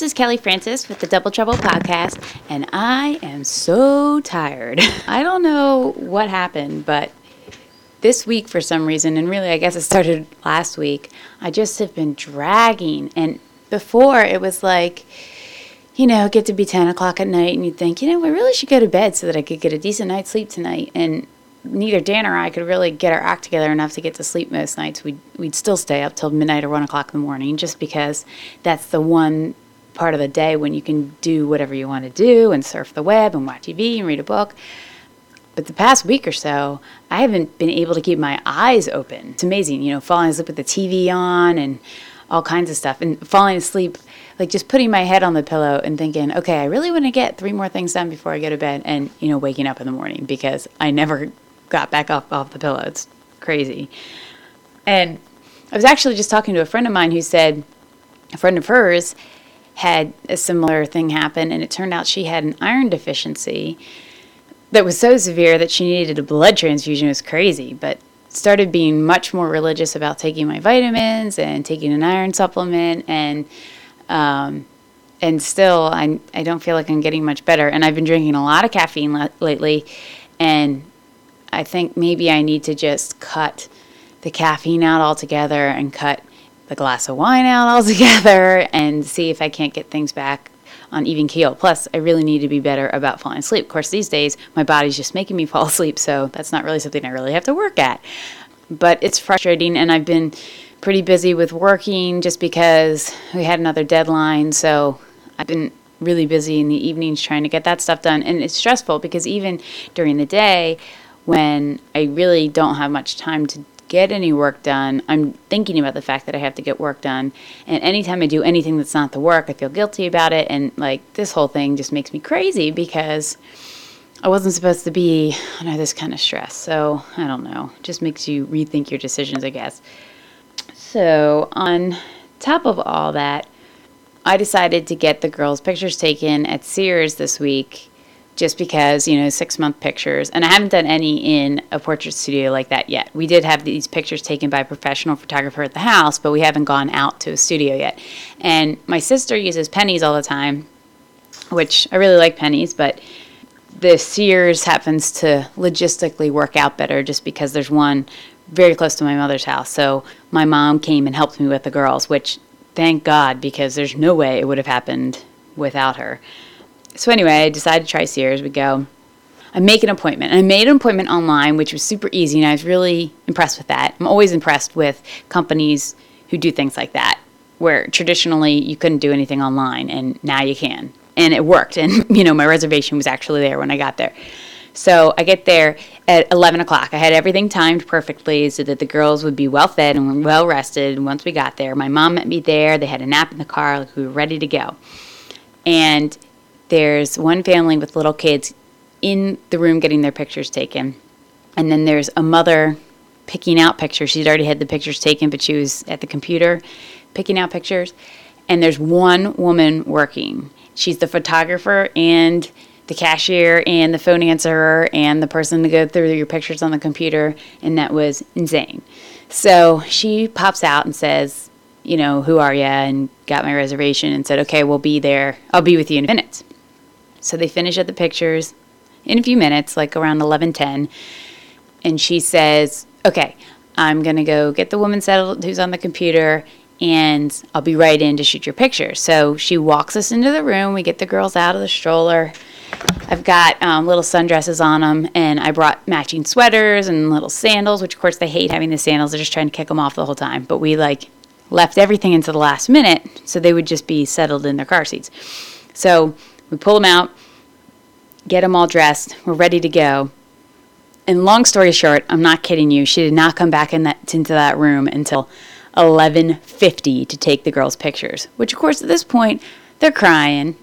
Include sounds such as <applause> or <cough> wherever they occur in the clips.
This is Kelly Francis with the Double Trouble podcast, and I am so tired. <laughs> I don't know what happened, but this week, for some reason, and really, I guess it started last week, I just have been dragging. And before, it was like, you know, get to be 10 o'clock at night, and you'd think, you know, I really should go to bed so that I could get a decent night's sleep tonight. And neither Dan or I could really get our act together enough to get to sleep most nights. We'd, we'd still stay up till midnight or one o'clock in the morning just because that's the one part of the day when you can do whatever you want to do and surf the web and watch TV and read a book. But the past week or so, I haven't been able to keep my eyes open. It's amazing, you know, falling asleep with the TV on and all kinds of stuff and falling asleep like just putting my head on the pillow and thinking, okay, I really want to get three more things done before I go to bed and, you know, waking up in the morning because I never got back off off the pillow. It's crazy. And I was actually just talking to a friend of mine who said a friend of hers had a similar thing happen, and it turned out she had an iron deficiency that was so severe that she needed a blood transfusion. It was crazy, but started being much more religious about taking my vitamins and taking an iron supplement and um, and still I, I don't feel like I'm getting much better and I've been drinking a lot of caffeine lately and I think maybe I need to just cut the caffeine out altogether and cut the glass of wine out <laughs> altogether and see if I can't get things back on even keel. Plus, I really need to be better about falling asleep. Of course, these days, my body's just making me <laughs> fall asleep, so that's not really something I really have to work at. But it's frustrating, and I've been pretty busy with working just because we had another deadline, so I've been really busy in the evenings trying to get that stuff done. And it's stressful because even during the day, when I really don't have much time to get any work done, I'm thinking about the fact that I have to get work done. And anytime I do anything that's not the work, I feel guilty about it. And like this whole thing just makes me crazy because I wasn't supposed to be under this kind of stress. So I don't know. Just makes you rethink your decisions, I guess. So, on top of all that, I decided to get the girls' pictures taken at Sears this week just because, you know, six month pictures. And I haven't done any in a portrait studio like that yet. We did have these pictures taken by a professional photographer at the house, but we haven't gone out to a studio yet. And my sister uses Penney's all the time, which I really like Penney's, but the Sears happens to logistically work out better just because there's one very close to my mother's house. So my mom came and helped me with the girls, which thank God because there's no way it would have happened without her so anyway, I decided to try Sears. We go. I make an appointment. And I made an appointment online, which was super easy, and I was really impressed with that. I'm always impressed with companies who do things like that, where traditionally you couldn't do anything online, and now you can. And it worked, and <laughs> you know my reservation was actually there when I got there. So I get there at 11 o'clock. I had everything timed perfectly so that the girls would be well fed and well rested. And once we got there, my mom met me there. They had a nap in the car, like we were ready to go. And there's one family with little kids in the room getting their pictures taken. And then there's a mother picking out pictures. She'd already had the pictures taken, but she was at the computer picking out pictures. And there's one woman working. She's the photographer and the cashier and the phone answerer and the person to go through your pictures on the computer. And that was insane. So she pops out and says, You know, who are you? And got my reservation and said, Okay, we'll be there. I'll be with you in minutes. So they finish at the pictures in a few minutes, like around 11:10, and she says, "Okay, I'm going to go get the woman settled who's on the computer and I'll be right in to shoot your picture." So she walks us into the room. We get the girls out of the stroller. I've got um, little sundresses on them, and I brought matching sweaters and little sandals, which of course they hate having the sandals. They're just trying to kick them off the whole time. But we like left everything into the last minute so they would just be settled in their car seats. So we pull them out, get them all dressed. We're ready to go. And long story short, I'm not kidding you. She did not come back in that, into that room until 11:50 to take the girls' pictures. Which, of course, at this point, they're crying.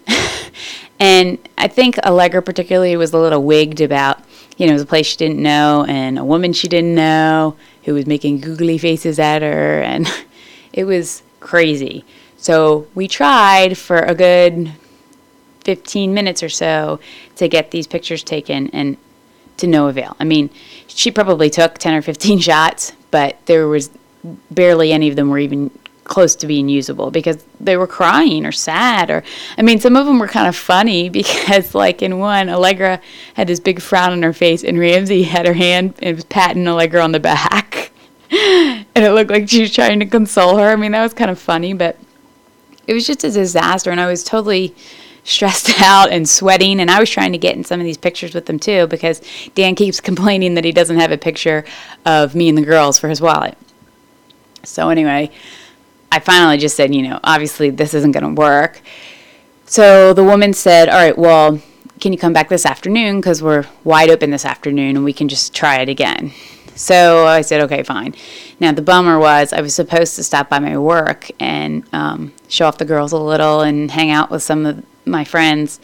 <laughs> and I think Allegra particularly was a little wigged about, you know, it was a place she didn't know and a woman she didn't know who was making googly faces at her, and <laughs> it was crazy. So we tried for a good 15 minutes or so to get these pictures taken and to no avail. I mean, she probably took 10 or 15 <laughs> shots, but there was barely any of them were even close to being usable because they were crying or sad or I mean some of them were kind of funny <laughs> because like in one Allegra had this big frown on her face and Ramsey had her hand and was patting Allegra on the back <laughs> and it looked like she was trying to console her. I mean that was kind of funny but it was just a disaster and I was totally stressed <laughs> out and sweating and I was trying to get in some of these pictures with them too because Dan keeps <laughs> complaining that he doesn't have a picture of me and the girls for his wallet. So anyway, I finally just said, you know, obviously this isn't going to work. So the woman said, all right, well, can you come back this afternoon? Because we're wide open this afternoon and we can just try it again. So I said, okay, fine. Now, the bummer was I was supposed to stop by my work and um, show off the girls a little and hang out with some of my friends.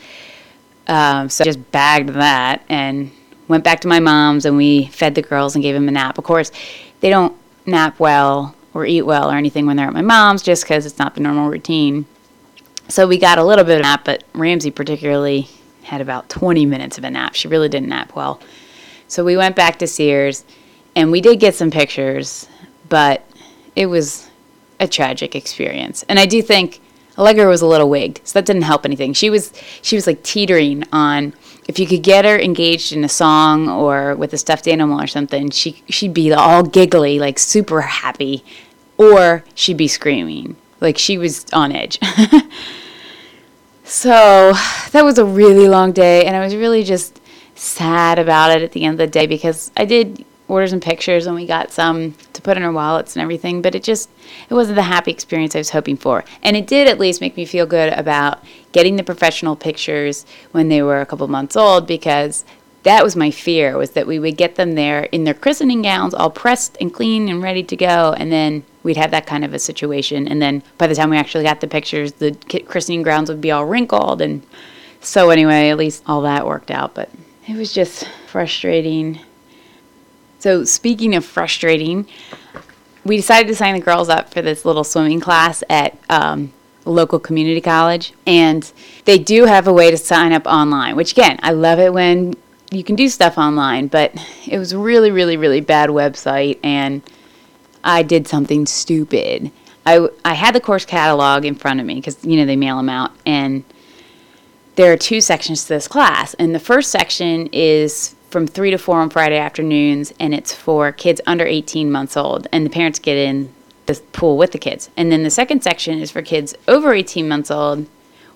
Um, so I just bagged that and went back to my mom's and we fed the girls and gave them a nap. Of course, they don't nap well or eat well or anything when they're at my mom's just because it's not the normal routine. So we got a little bit of nap, but Ramsey particularly had about 20 minutes of a nap. She really didn't nap well. So we went back to Sears and we did get some pictures, but it was a tragic experience. And I do think Allegra was a little wigged, so that didn't help anything. She was she was like teetering on if you could get her engaged in a song or with a stuffed animal or something, she she'd be all giggly, like super happy, or she'd be screaming, like she was on edge. <laughs> so that was a really long day, and I was really just sad about it at the end of the day because I did order some pictures and we got some to put in our wallets and everything, but it just it wasn't the happy experience I was hoping for. And it did at least make me feel good about getting the professional pictures when they were a couple months old because that was my fear was that we would get them there in their christening gowns all pressed and clean and ready to go and then we'd have that kind of a situation. And then by the time we actually got the pictures the christening grounds would be all wrinkled. And so anyway at least all that worked out. But it was just frustrating so, speaking of frustrating, we decided to sign the girls up for this little swimming class at um, local community college. And they do have a way to sign up online, which again, I love it when you can do stuff online, but it was really, really, really bad website. And I did something stupid. I, I had the course catalog in front of me because, you know, they mail them out. And there are two sections to this class. And the first section is from 3 to 4 on Friday afternoons, and it's for kids under 18 months old, and the parents get in the pool with the kids. And then the second section is for kids over 18 months old,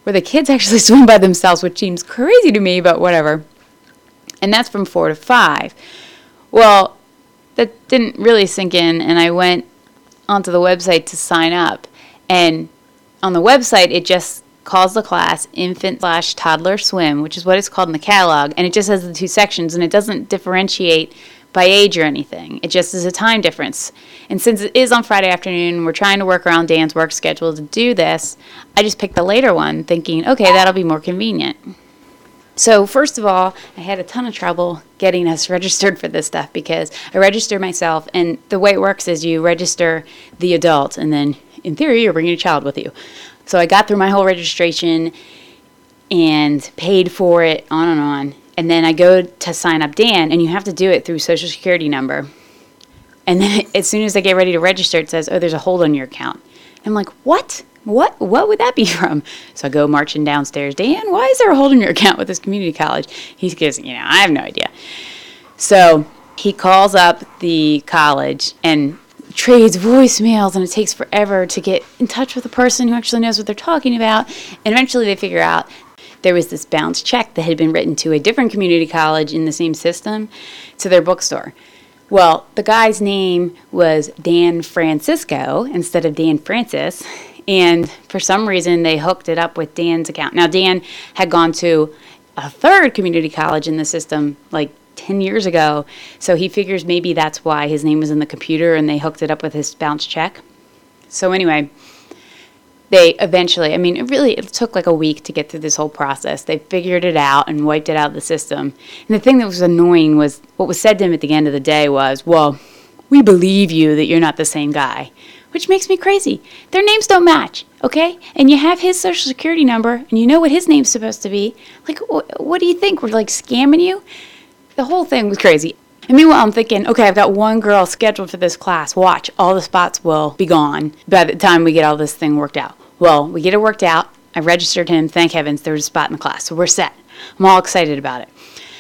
where the kids <laughs> actually swim by themselves, which seems crazy to me, but whatever. And that's from 4 to 5. Well, that didn't really sink in, and I went onto the website to sign up. And on the website, it just calls the class infant slash toddler swim, which is what it's called in the catalog, and it just has the two sections and it doesn't differentiate by age or anything. It just is a time difference. And since it is on Friday afternoon, we're trying to work around Dan's work schedule to do this. I just picked the later one, thinking, okay, that'll be more convenient. So, first of all, I had a ton of trouble getting us <laughs> registered for this stuff because I registered myself, and the way it works is you register the adult, and then in theory, you're bringing a child with you. So I got through my whole registration and paid for it, on and on. And then I go to sign up Dan, and you have to do it through Social Security number. And then <laughs> as soon as I get ready to register, it says, "Oh, there's a hold on your account." I'm like, "What? What? What would that be <laughs> from?" So I go marching downstairs. Dan, why is there a hold on your account with this community college? He goes, "You know, I have no idea." So he calls up the college, and trades voicemails and it takes forever to get in touch with a person who actually knows what they're talking about. And eventually they figure out there was this bounce check that had been written to a different community college in the same system to their bookstore. Well, the guy's name was Dan Francisco instead of Dan Francis. And for some reason, they hooked it up with Dan's account. Now, Dan had gone to a third community college in the system, like 10 years ago. So he figures maybe that's why his name was in the computer and they hooked it up with his bounce check. So, anyway, they eventually, I mean, it really it took like a week to get through this whole process. They figured it out and wiped it out of the system. And the thing that was annoying was what was said to him at the end of the day was, well, we believe you that you're not the same guy, which makes me crazy. Their names don't match, okay? And you have his social security number and you know what his name's supposed to be. Like, wh- what do you think? We're like scamming you? The whole thing was crazy. And meanwhile, I'm thinking, okay, I've got one girl scheduled for this class. Watch, all the spots will be gone by the time we get all this thing worked out. Well, we get it worked out. I registered him. Thank heavens, there was a spot in the class. So we're set. I'm all excited about it.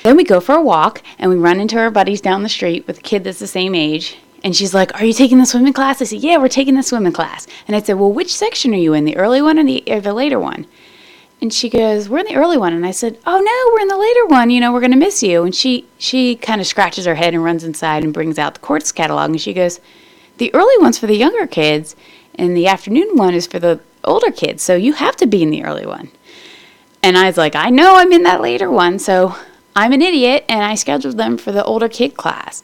Then we go for a walk and we run into our buddies down the street with a kid that's the same age. And she's like, Are you taking the swimming class? I said, Yeah, we're taking the swimming class. And I said, Well, which section are you in, the early one or the, or the later one? And she goes, "We're in the early one." And I said, "Oh no, we're in the later one. You know, we're going to miss you." And she she kind of scratches her head and runs inside and brings out the course catalog and she goes, "The early one's for the younger kids, and the afternoon one is for the older kids. So you have to be in the early one." And I was like, "I know I'm in that later one, so I'm an idiot." And I scheduled them for the older kid class.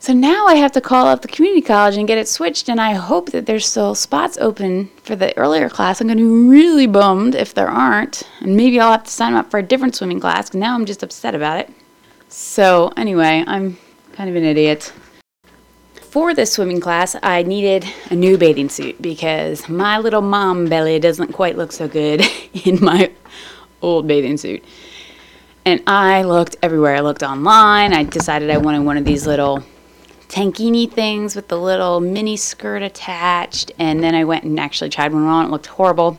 So now I have to call up the community college and get it switched, and I hope that there's still spots open for the earlier class. I'm going to be really bummed if there aren't, and maybe I'll have to sign up for a different swimming class because now I'm just upset about it. So, anyway, I'm kind of an idiot. For this swimming class, I needed a new bathing suit because my little mom belly doesn't quite look so good <laughs> in my old bathing suit. And I looked everywhere. I looked online. I decided I wanted one of these little tankini things with the little mini skirt attached. And then I went and actually tried one on. It looked horrible.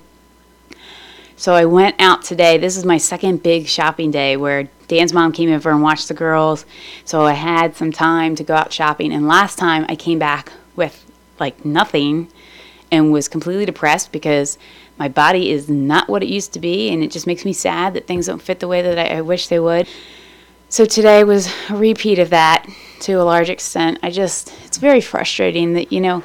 So I went out today. This is my second big shopping day where Dan's mom came over and watched the girls. So I had some time to go out shopping. And last time I came back with like nothing and was completely depressed because my body is not what it used to be. And it just makes me sad that things don't fit the way that I, I wish they would. So today was a repeat of that to a large extent. I just, it's very frustrating that, you know,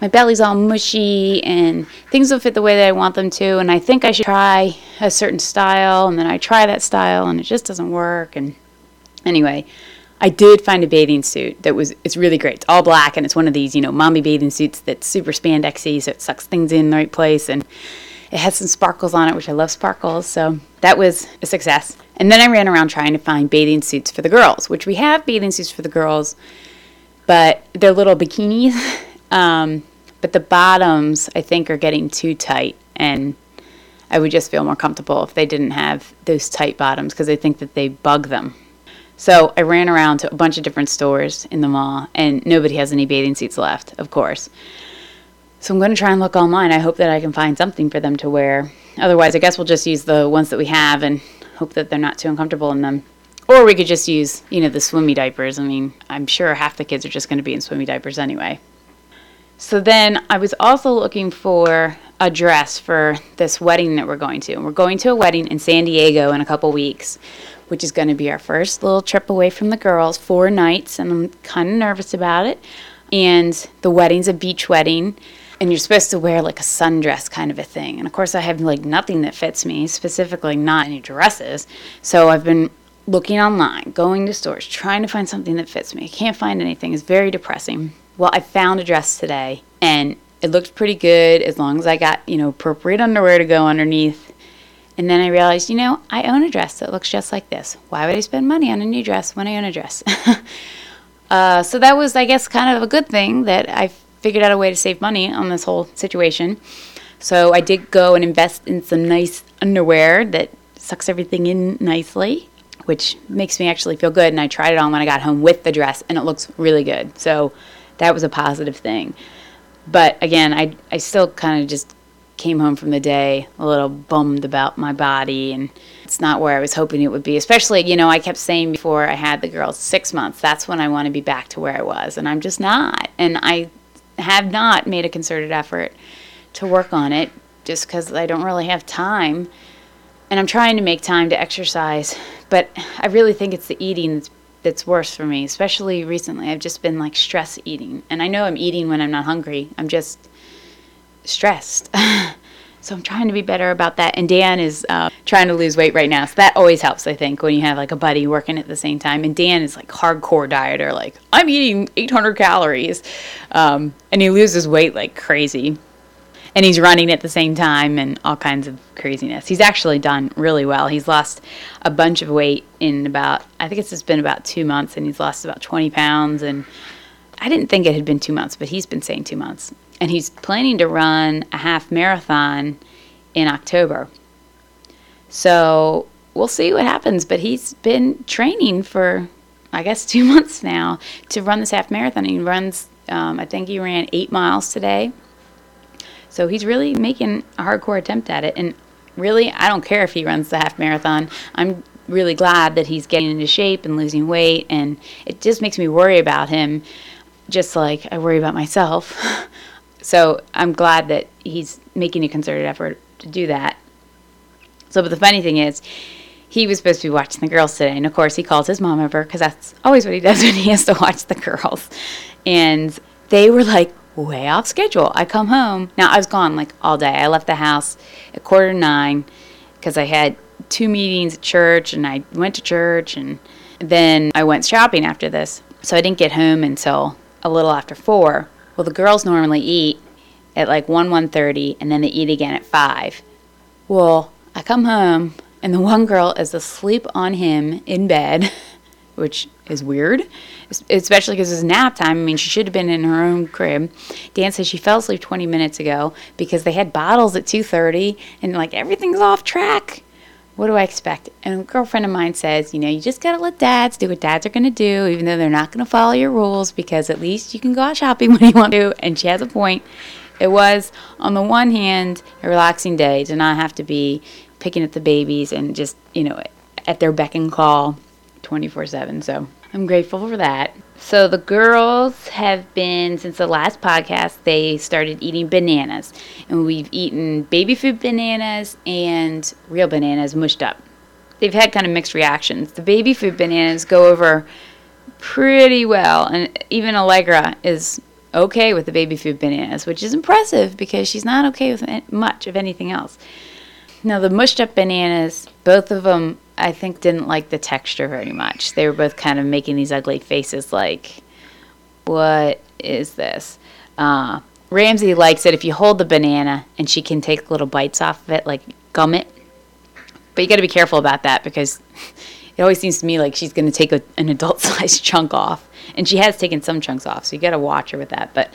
my belly's all mushy and things don't fit the way that I want them to. And I think I should try a certain style. And then I try that style and it just doesn't work. And anyway, I did find a bathing suit that was, it's really great. It's all black and it's one of these, you know, mommy bathing suits that's super spandexy. So it sucks things in the right place. And it has some sparkles on it, which I love sparkles. So that was a success. And then I ran around trying to find bathing suits for the girls, which we have bathing suits for the girls, but they're little bikinis. <laughs> Um, but the bottoms, I think, are getting too tight, and I would just feel more comfortable if they didn't have those tight bottoms because I think that they bug them. So I ran around to a bunch of different stores in the mall, and nobody has any bathing suits left, of course. So I'm going to try and look online. I hope that I can find something for them to wear. Otherwise, I guess we'll just use the ones that we have and hope that they're not too uncomfortable in them. Or we could just use, you know, the swimmy diapers. I mean, I'm sure half the kids are just going to be in swimmy diapers anyway. So then I was also looking for a dress for this wedding that we're going to. We're going to a wedding in San Diego in a couple weeks, which is going to be our first little trip away from the girls, four nights, and I'm kind of nervous about it. And the wedding's a beach wedding and you're supposed to wear like a sundress kind of a thing. And of course, I have like nothing that fits me, specifically not any dresses. So I've been looking online, going to stores, trying to find something that fits me. I can't find anything. It's very depressing. Well, I found a dress today and it looked pretty good as long as I got, you know, appropriate underwear to go underneath. And then I realized, you know, I own a dress that looks just like this. Why would I spend money on a new dress when I own a dress? <laughs> uh, so that was, I guess, kind of a good thing that I figured out a way to save money on this whole situation. So I did go and invest in some nice underwear that sucks everything in nicely, which makes me actually feel good. And I tried it on when I got home with the dress, and it looks really good. So that was a positive thing. But again, I, I still kind of just came home from the day a little bummed about my body and it's not where I was hoping it would be. Especially, you know, I kept saying before I had the girls, six months, that's when I want to be back to where I was. And I'm just not. And I have not made a concerted effort to work on it just because I don't really have time. And I'm trying to make time to exercise, but I really think it's the eating that's, that's worse for me, especially recently. I've just been like stress eating. And I know I'm eating when I'm not hungry, I'm just stressed. <laughs> So I'm trying to be better about that. And Dan is uh, trying to lose weight right now. So that always helps, I think, when you have like a buddy working at the same time. And Dan is like hardcore dieter, like I'm eating 800 calories, um, and he loses weight like crazy. And he's running at the same time and all kinds of craziness. He's actually done really well. He's lost a bunch of weight in about, I think it's just been about two months, and he's lost about 20 pounds. And I didn't think it had been two months, but he's been saying two months and he's planning to run a half marathon in October. So we'll see what happens. But he's been training for I guess, two <laughs> months now to run this half marathon. He runs, um, I think he ran eight miles today. So he's really making a hardcore attempt at it. And really, I don't care if he runs the half marathon. I'm really glad that he's getting into shape and losing weight. And it just makes me worry about him, just like I worry about myself. <laughs> so I'm glad that he's making a concerted effort to do that. So, but the funny thing is, he was supposed to be watching the girls today. And of course, he calls his mom over because that's always what he <laughs> does when he has to watch the girls. And they were like way off schedule. I come home. Now, I was gone like all day. I left the house at quarter to nine because I had two meetings at church and I went to church and then I went shopping after this. So I didn't get home until a little after 4. Well, the girls normally eat at like 1 1:30 and then they eat again at 5. Well, I come home and the one girl is asleep on him in bed, <laughs> which is weird, especially because it's nap time. I mean, she should have been in her own crib. Dan says she fell asleep 20 minutes ago because they had bottles at 2:30, and like everything's off track. What do I expect? And a girlfriend of mine says, you know, you just gotta let dads do what dads are gonna do, even though they're not gonna follow your rules, because at least you can go out shopping <laughs> when you want to. And she has a point. It was, on the one hand, a relaxing day to not have to be picking up the babies and just, you know, at their beck and call 24 7. So I'm grateful for that. So the girls have been, since the last podcast, they started eating bananas. And we've eaten baby food bananas and real bananas mushed up. They've had kind of mixed reactions. The baby food bananas go over pretty well. And even Allegra is okay with the baby food bananas, which is impressive because she's not okay with much of anything else. Now, the mushed up bananas, both of them, I think, didn't like the texture very much. They were both kind of making these ugly faces like, what is this? Uh, Ramsey likes it if you hold the banana and she can take little bites off of it, like gum it. But you got to be careful about that because <laughs> it always seems to me like she's going to take a, an adult <laughs> sized chunk off. And she has taken some chunks off, so you got to watch her with that. But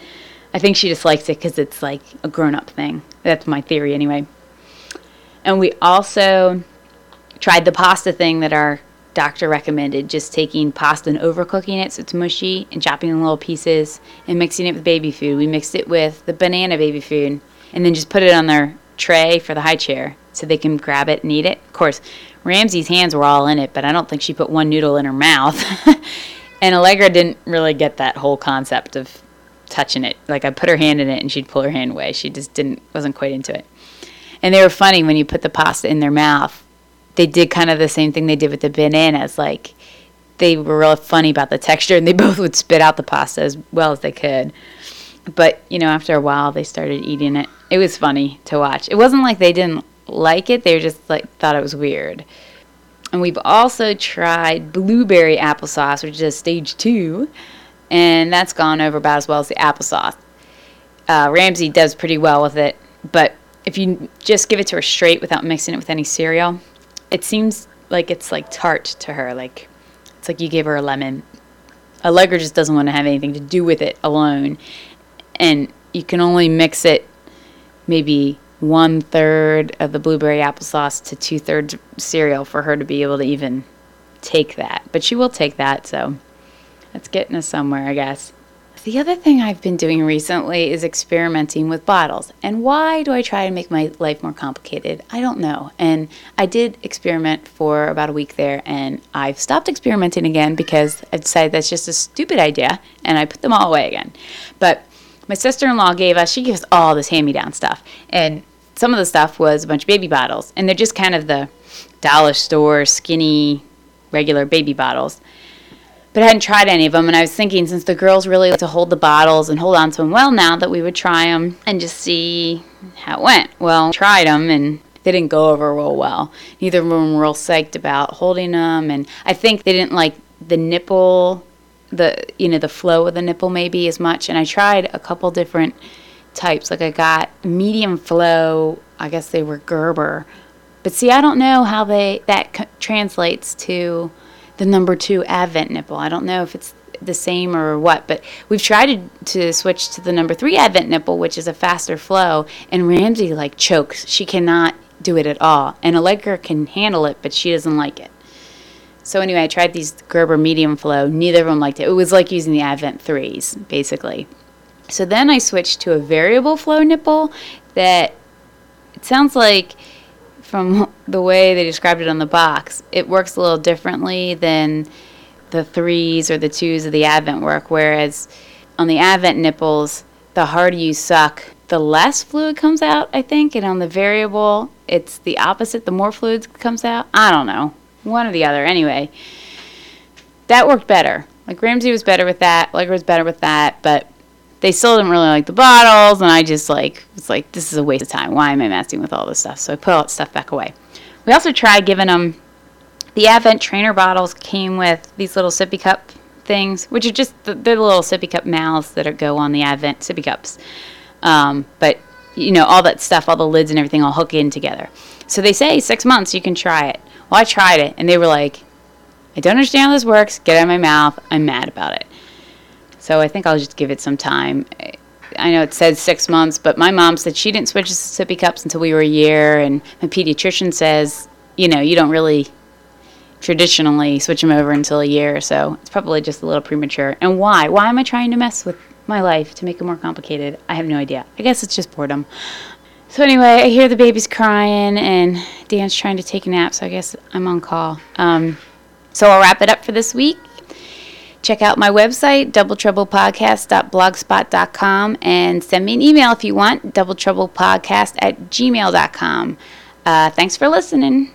I think she just likes it because it's like a grown up thing. That's my theory, anyway. And we also tried the pasta thing that our doctor recommended just taking pasta and overcooking it so it's mushy and chopping in little pieces and mixing it with baby food. We mixed it with the banana baby food and then just put it on their tray for the high chair so they can grab it and eat it. Of course, Ramsey's hands were all in it, but I don't think she put one noodle in her mouth. <laughs> and Allegra didn't really get that whole concept of touching it. Like I put her hand in it and she'd pull her hand away. She just didn't wasn't quite into it. And they were funny when you put the pasta in their mouth. They did kind of the same thing they did with the bananas. Like they were real funny about the texture, and they <laughs> both would spit out the pasta as well as they could. But you know, after a while, they started eating it. It was funny to watch. It wasn't like they didn't like it; they just like thought it was weird. And we've also tried blueberry applesauce, which is stage two, and that's gone over about as well as the applesauce. Uh, Ramsey does pretty well with it, but if you just give it to her straight without mixing it with any cereal, it seems like it's like tart to her. Like it's like you gave her a lemon. Allegra just doesn't want to have anything to do with it alone, and you can only mix it maybe one third of the blueberry applesauce to two thirds cereal for her to be able to even take that. But she will take that, so that's getting us somewhere, I guess. The other thing I've been doing recently is experimenting with bottles. And why do I try to make my life more complicated? I don't know. And I did experiment for about a week there, and I've stopped experimenting again because I decided that's just a stupid idea, and I put them all away again. But my sister in law gave us, she gave us all this hand me down stuff. And some of the stuff was a bunch of baby bottles, and they're just kind of the dollar store skinny regular baby bottles but I hadn't tried any of them. And I was thinking, since the girls really like to hold the bottles and hold on to them well now, that we would try them and just see how it went. Well, tried them and they didn't go over real well. Neither of them were real psyched about holding them, and I think they didn't like the nipple, the you know the flow of the nipple maybe as much. And I tried a couple different types. Like I got medium flow. I guess they were Gerber, but see, I don't know how they that c- translates to the number two Advent nipple. I don't know if it's the same or what, but we've tried to, to switch to the number three Advent nipple, which is a faster flow. And Ramsey like chokes. She cannot do it at all. And Allegra can handle it, but she doesn't like it. So anyway, I tried these Gerber medium flow. Neither of them liked it. It was like using the Advent 3s, basically. So then I switched to a variable flow nipple that it sounds like from <laughs> the way they described it on the box, it works a little differently than the threes or the twos of the Advent work. Whereas on the Advent nipples, the harder you suck, the less fluid comes out, I think. And on the variable, it's the opposite. The more fluid comes out. I don't know. One or the other. Anyway, that worked better. Like Ramsey was better with that. Allegra was better with that. But they still didn't really like the bottles. And I just like, was like, this is a waste of time. Why am I messing with all this stuff? So I put all that stuff back away. We also tried giving them the Advent trainer bottles came with these little sippy cup things, which are just the, the little sippy cup mouths that are, go on the Advent sippy cups. Um, but you know, all that stuff, all the lids and everything all hook in together. So they say six months you can try it. Well, I tried it and they were like, I don't understand how this works. Get out of my mouth. I'm mad about it. So I think I'll just give it some time. I know it says six months, but my mom said she didn't switch to sippy cups until we were a year, and my pediatrician says, you know, you don't really traditionally switch them over until a year, so it's probably just a little premature. And why? Why am I trying to mess with my life to make it more complicated? I have no idea. I guess it's just boredom. So anyway, I hear the baby's crying and Dan's trying to take a nap, so I guess I'm on call. Um, so I'll wrap it up for this week. Check out my website, doubletrouble.podcast.blogspot.com, and send me an email if you want, doubletrouble.podcast at gmail.com. Uh, thanks for listening.